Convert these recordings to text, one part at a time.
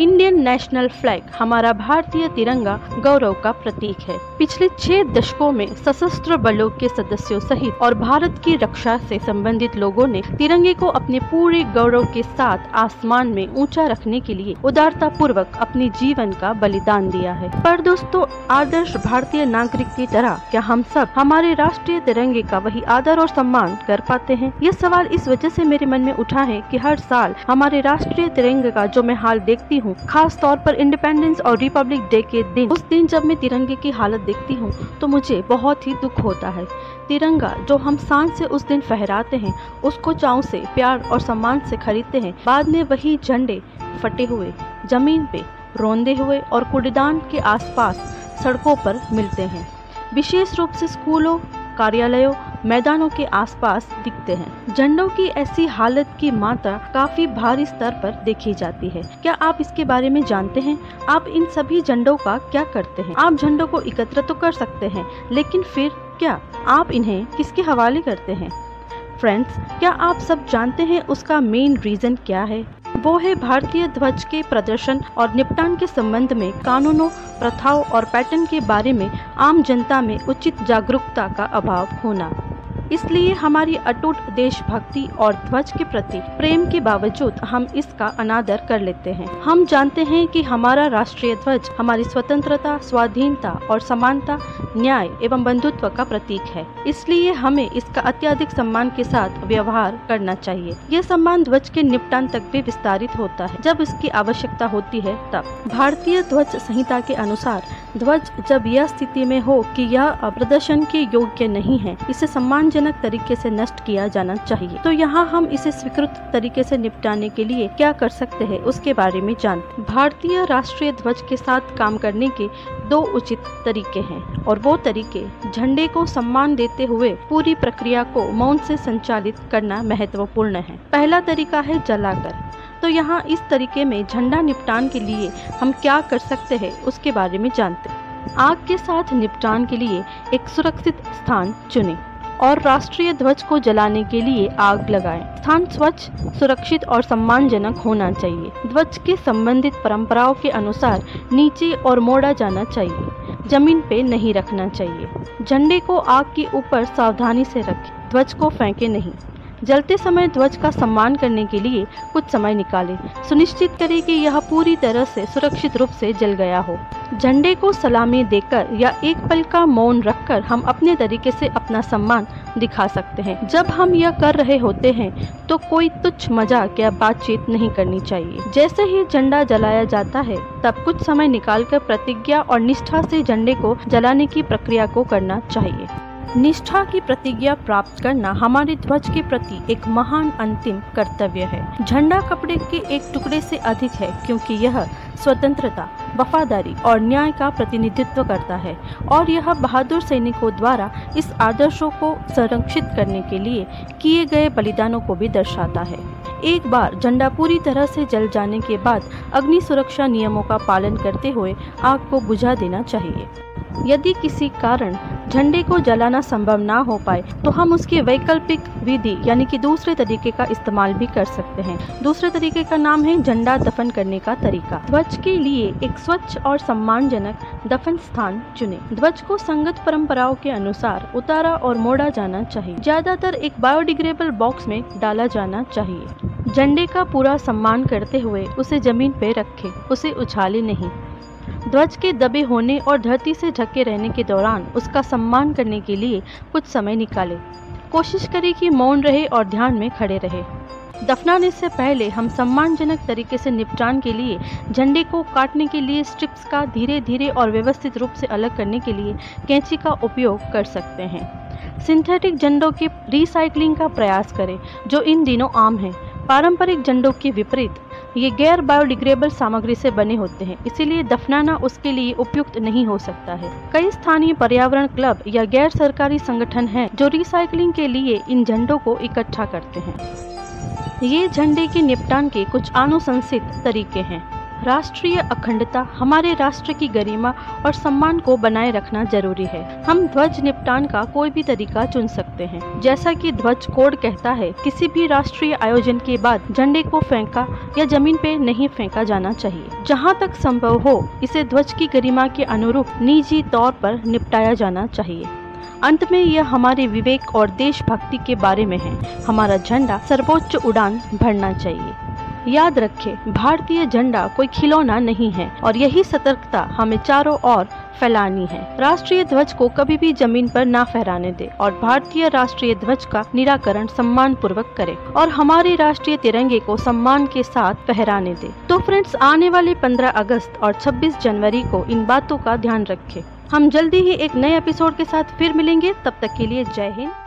Indian national flag, हमारा भारतीय तिरंगा गौरव का प्रतीक है। पिछले छह दशकों में सशस्त्र बलों के सदस्यों सहित और भारत की रक्षा से संबंधित लोगों ने तिरंगे को अपने पूरे गौरव के साथ आसमान में ऊँचा रखने के लिए उदारता पूर्वक अपने जीवन का बलिदान दिया है। पर दोस्तों, आदर्श भारतीय नागरिक की तरह क्या हम सब हमारे राष्ट्रीय तिरंगे का वही आदर और सम्मान कर पाते हैं? यह सवाल इस वजह से मेरे मन में उठा है कि हर साल हमारे राष्ट्रीय तिरंगे का जो मैं हाल देखती हूँ हूँ। खास तौर पर इंडिपेंडेंस और रिपब्लिक डे के दिन, उस दिन जब मैं तिरंगे की हालत देखती हूँ तो मुझे बहुत ही दुख होता है। तिरंगा जो हम सांस से उस दिन फहराते हैं, उसको चाव से, प्यार और सम्मान से खरीदते हैं। बाद में वही झंडे फटे हुए, ज़मीन पे रोंदे हुए और कूड़ेदान के आसपास सड़कों पर मिलते हैं। विशेष रूप से स्कूलों कार्यालयों, मैदानों के आसपास दिखते हैं। झंडों की ऐसी हालत की मात्रा काफ़ी भारी स्तर पर देखी जाती है। क्या आप इसके बारे में जानते हैं? आप इन सभी झंडों का क्या करते हैं? आप झंडों को एकत्र तो कर सकते हैं, लेकिन फिर क्या आप इन्हें किसके हवाले करते हैं? फ्रेंड्स, क्या आप सब जानते हैं उसका मेन रीजन क्या है? वो है भारतीय ध्वज के प्रदर्शन और निपटान के संबंध में कानूनों, प्रथाओं और पैटर्न के बारे में आम जनता में उचित जागरूकता का अभाव होना। इसलिए हमारी अटूट देशभक्ति और ध्वज के प्रति प्रेम के बावजूद हम इसका अनादर कर लेते हैं। हम जानते हैं कि हमारा राष्ट्रीय ध्वज हमारी स्वतंत्रता, स्वाधीनता और समानता, न्याय एवं बंधुत्व का प्रतीक है। इसलिए हमें इसका अत्याधिक सम्मान के साथ व्यवहार करना चाहिए। यह सम्मान ध्वज के निपटान तक भी विस्तारित होता है। जब इसकी आवश्यकता होती है, तब। भारतीय ध्वज संहिता के अनुसार ध्वज जब यह स्थिति में हो कि यह प्रदर्शन के योग्य नहीं है, इसे सम्मानजनक तरीके से नष्ट किया जाना चाहिए। तो यहाँ हम इसे स्वीकृत तरीके से निपटाने के लिए क्या कर सकते हैं, उसके बारे में जानते भारतीय राष्ट्रीय ध्वज के साथ काम करने के दो उचित तरीके हैं, और वो तरीके झंडे को सम्मान देते हुए पूरी प्रक्रिया को मौन से संचालित करना महत्वपूर्ण है। पहला तरीका है जलाकर। तो यहाँ इस तरीके में झंडा निपटान के लिए हम क्या कर सकते हैं, उसके बारे में जानते आग के साथ निपटान के लिए एक सुरक्षित स्थान चुने और राष्ट्रीय ध्वज को जलाने के लिए आग लगाएँ। स्थान स्वच्छ, सुरक्षित और सम्मानजनक होना चाहिए। ध्वज के संबंधित परंपराओं के अनुसार नीचे और मोड़ा जाना चाहिए, ज़मीन पे नहीं रखना चाहिए। झंडे को आग के ऊपर सावधानी से रखें, ध्वज को फेंके नहीं। जलते समय ध्वज का सम्मान करने के लिए कुछ समय निकालें। सुनिश्चित करें कि यह पूरी तरह से सुरक्षित रूप से जल गया हो। झंडे को सलामी देकर या एक पल का मौन रखकर हम अपने तरीके से अपना सम्मान दिखा सकते हैं। जब हम यह कर रहे होते हैं तो कोई तुच्छ मज़ाक या बातचीत नहीं करनी चाहिए। जैसे ही झंडा जलाया जाता है, तब कुछ समय निकालकर प्रतिज्ञा और निष्ठा से झंडे को जलाने की प्रक्रिया को करना चाहिए। निष्ठा की प्रतिज्ञा प्राप्त करना हमारे ध्वज के प्रति एक महान अंतिम कर्तव्य है। झंडा कपड़े के एक टुकड़े से अधिक है क्योंकि यह स्वतंत्रता, वफादारी और न्याय का प्रतिनिधित्व करता है और यह बहादुर सैनिकों द्वारा इस आदर्शों को संरक्षित करने के लिए किए गए बलिदानों को भी दर्शाता है। एक बार झंडा पूरी तरह से जल जाने के बाद अग्नि सुरक्षा नियमों का पालन करते हुए आग को बुझा देना चाहिए। यदि किसी कारण झंडे को जलाना संभव ना हो पाए तो हम उसकी वैकल्पिक विधि, यानी कि दूसरे तरीके का इस्तेमाल भी कर सकते हैं। दूसरे तरीके का नाम है झंडा दफन करने का तरीका। ध्वज के लिए एक स्वच्छ और सम्मानजनक दफन स्थान चुने। ध्वज को संगत परंपराओं के अनुसार उतारा और मोड़ा जाना चाहिए। ज़्यादातर एक बायोडिग्रेबल बॉक्स में डाला जाना चाहिए। झंडे का पूरा सम्मान करते हुए उसे ज़मीन पे रखें, उसे उछाले नहीं। ध्वज के दबे होने और धरती से ढके रहने के दौरान उसका सम्मान करने के लिए कुछ समय निकाले। कोशिश करें कि मौन रहे और ध्यान में खड़े रहे। दफनाने से पहले हम सम्मानजनक तरीके से निपटान के लिए, झंडे को काटने के लिए स्ट्रिप्स का धीरे धीरे और व्यवस्थित रूप से अलग करने के लिए कैंची का उपयोग कर सकते हैं। सिंथेटिक झंडों के रिसाइकलिंग का प्रयास करें, जो इन दिनों आम है। पारंपरिक झंडों के विपरीत ये गैर बायोडिग्रेबल सामग्री से बने होते हैं, इसीलिए दफनाना उसके लिए उपयुक्त नहीं हो सकता है। कई स्थानीय पर्यावरण क्लब या गैर सरकारी संगठन हैं जो रिसाइकलिंग के लिए इन झंडों को इकट्ठा करते हैं। ये झंडे के निपटान के कुछ अनुशंसित तरीके हैं। राष्ट्रीय अखंडता हमारे राष्ट्र की गरिमा और सम्मान को बनाए रखना ज़रूरी है। हम ध्वज निपटान का कोई भी तरीका चुन सकते हैं। जैसा कि ध्वज कोड कहता है, किसी भी राष्ट्रीय आयोजन के बाद झंडे को फेंका या ज़मीन पे नहीं फेंका जाना चाहिए। जहाँ तक संभव हो, इसे ध्वज की गरिमा के अनुरूप निजी तौर पर निपटाया जाना चाहिए। अंत में यह हमारे विवेक और देशभक्ति के बारे में है। हमारा झंडा सर्वोच्च उड़ान भरना चाहिए। याद रखें, भारतीय झंडा कोई खिलौना नहीं है और यही सतर्कता हमें चारों ओर फैलानी है। राष्ट्रीय ध्वज को कभी भी ज़मीन पर ना फहराने दे और भारतीय राष्ट्रीय ध्वज का निराकरण सम्मान पूर्वक करे और हमारे राष्ट्रीय तिरंगे को सम्मान के साथ फहराने दे। तो फ्रेंड्स, आने वाले 15 अगस्त और 26 जनवरी को इन बातों का ध्यान रखें। हम जल्दी ही एक नए एपिसोड के साथ फिर मिलेंगे। तब तक के लिए जय Hind.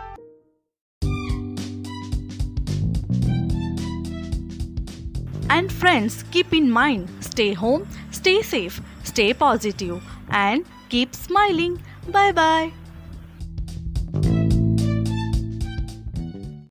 And friends, keep in mind stay home, stay safe, stay positive, and keep smiling. Bye bye.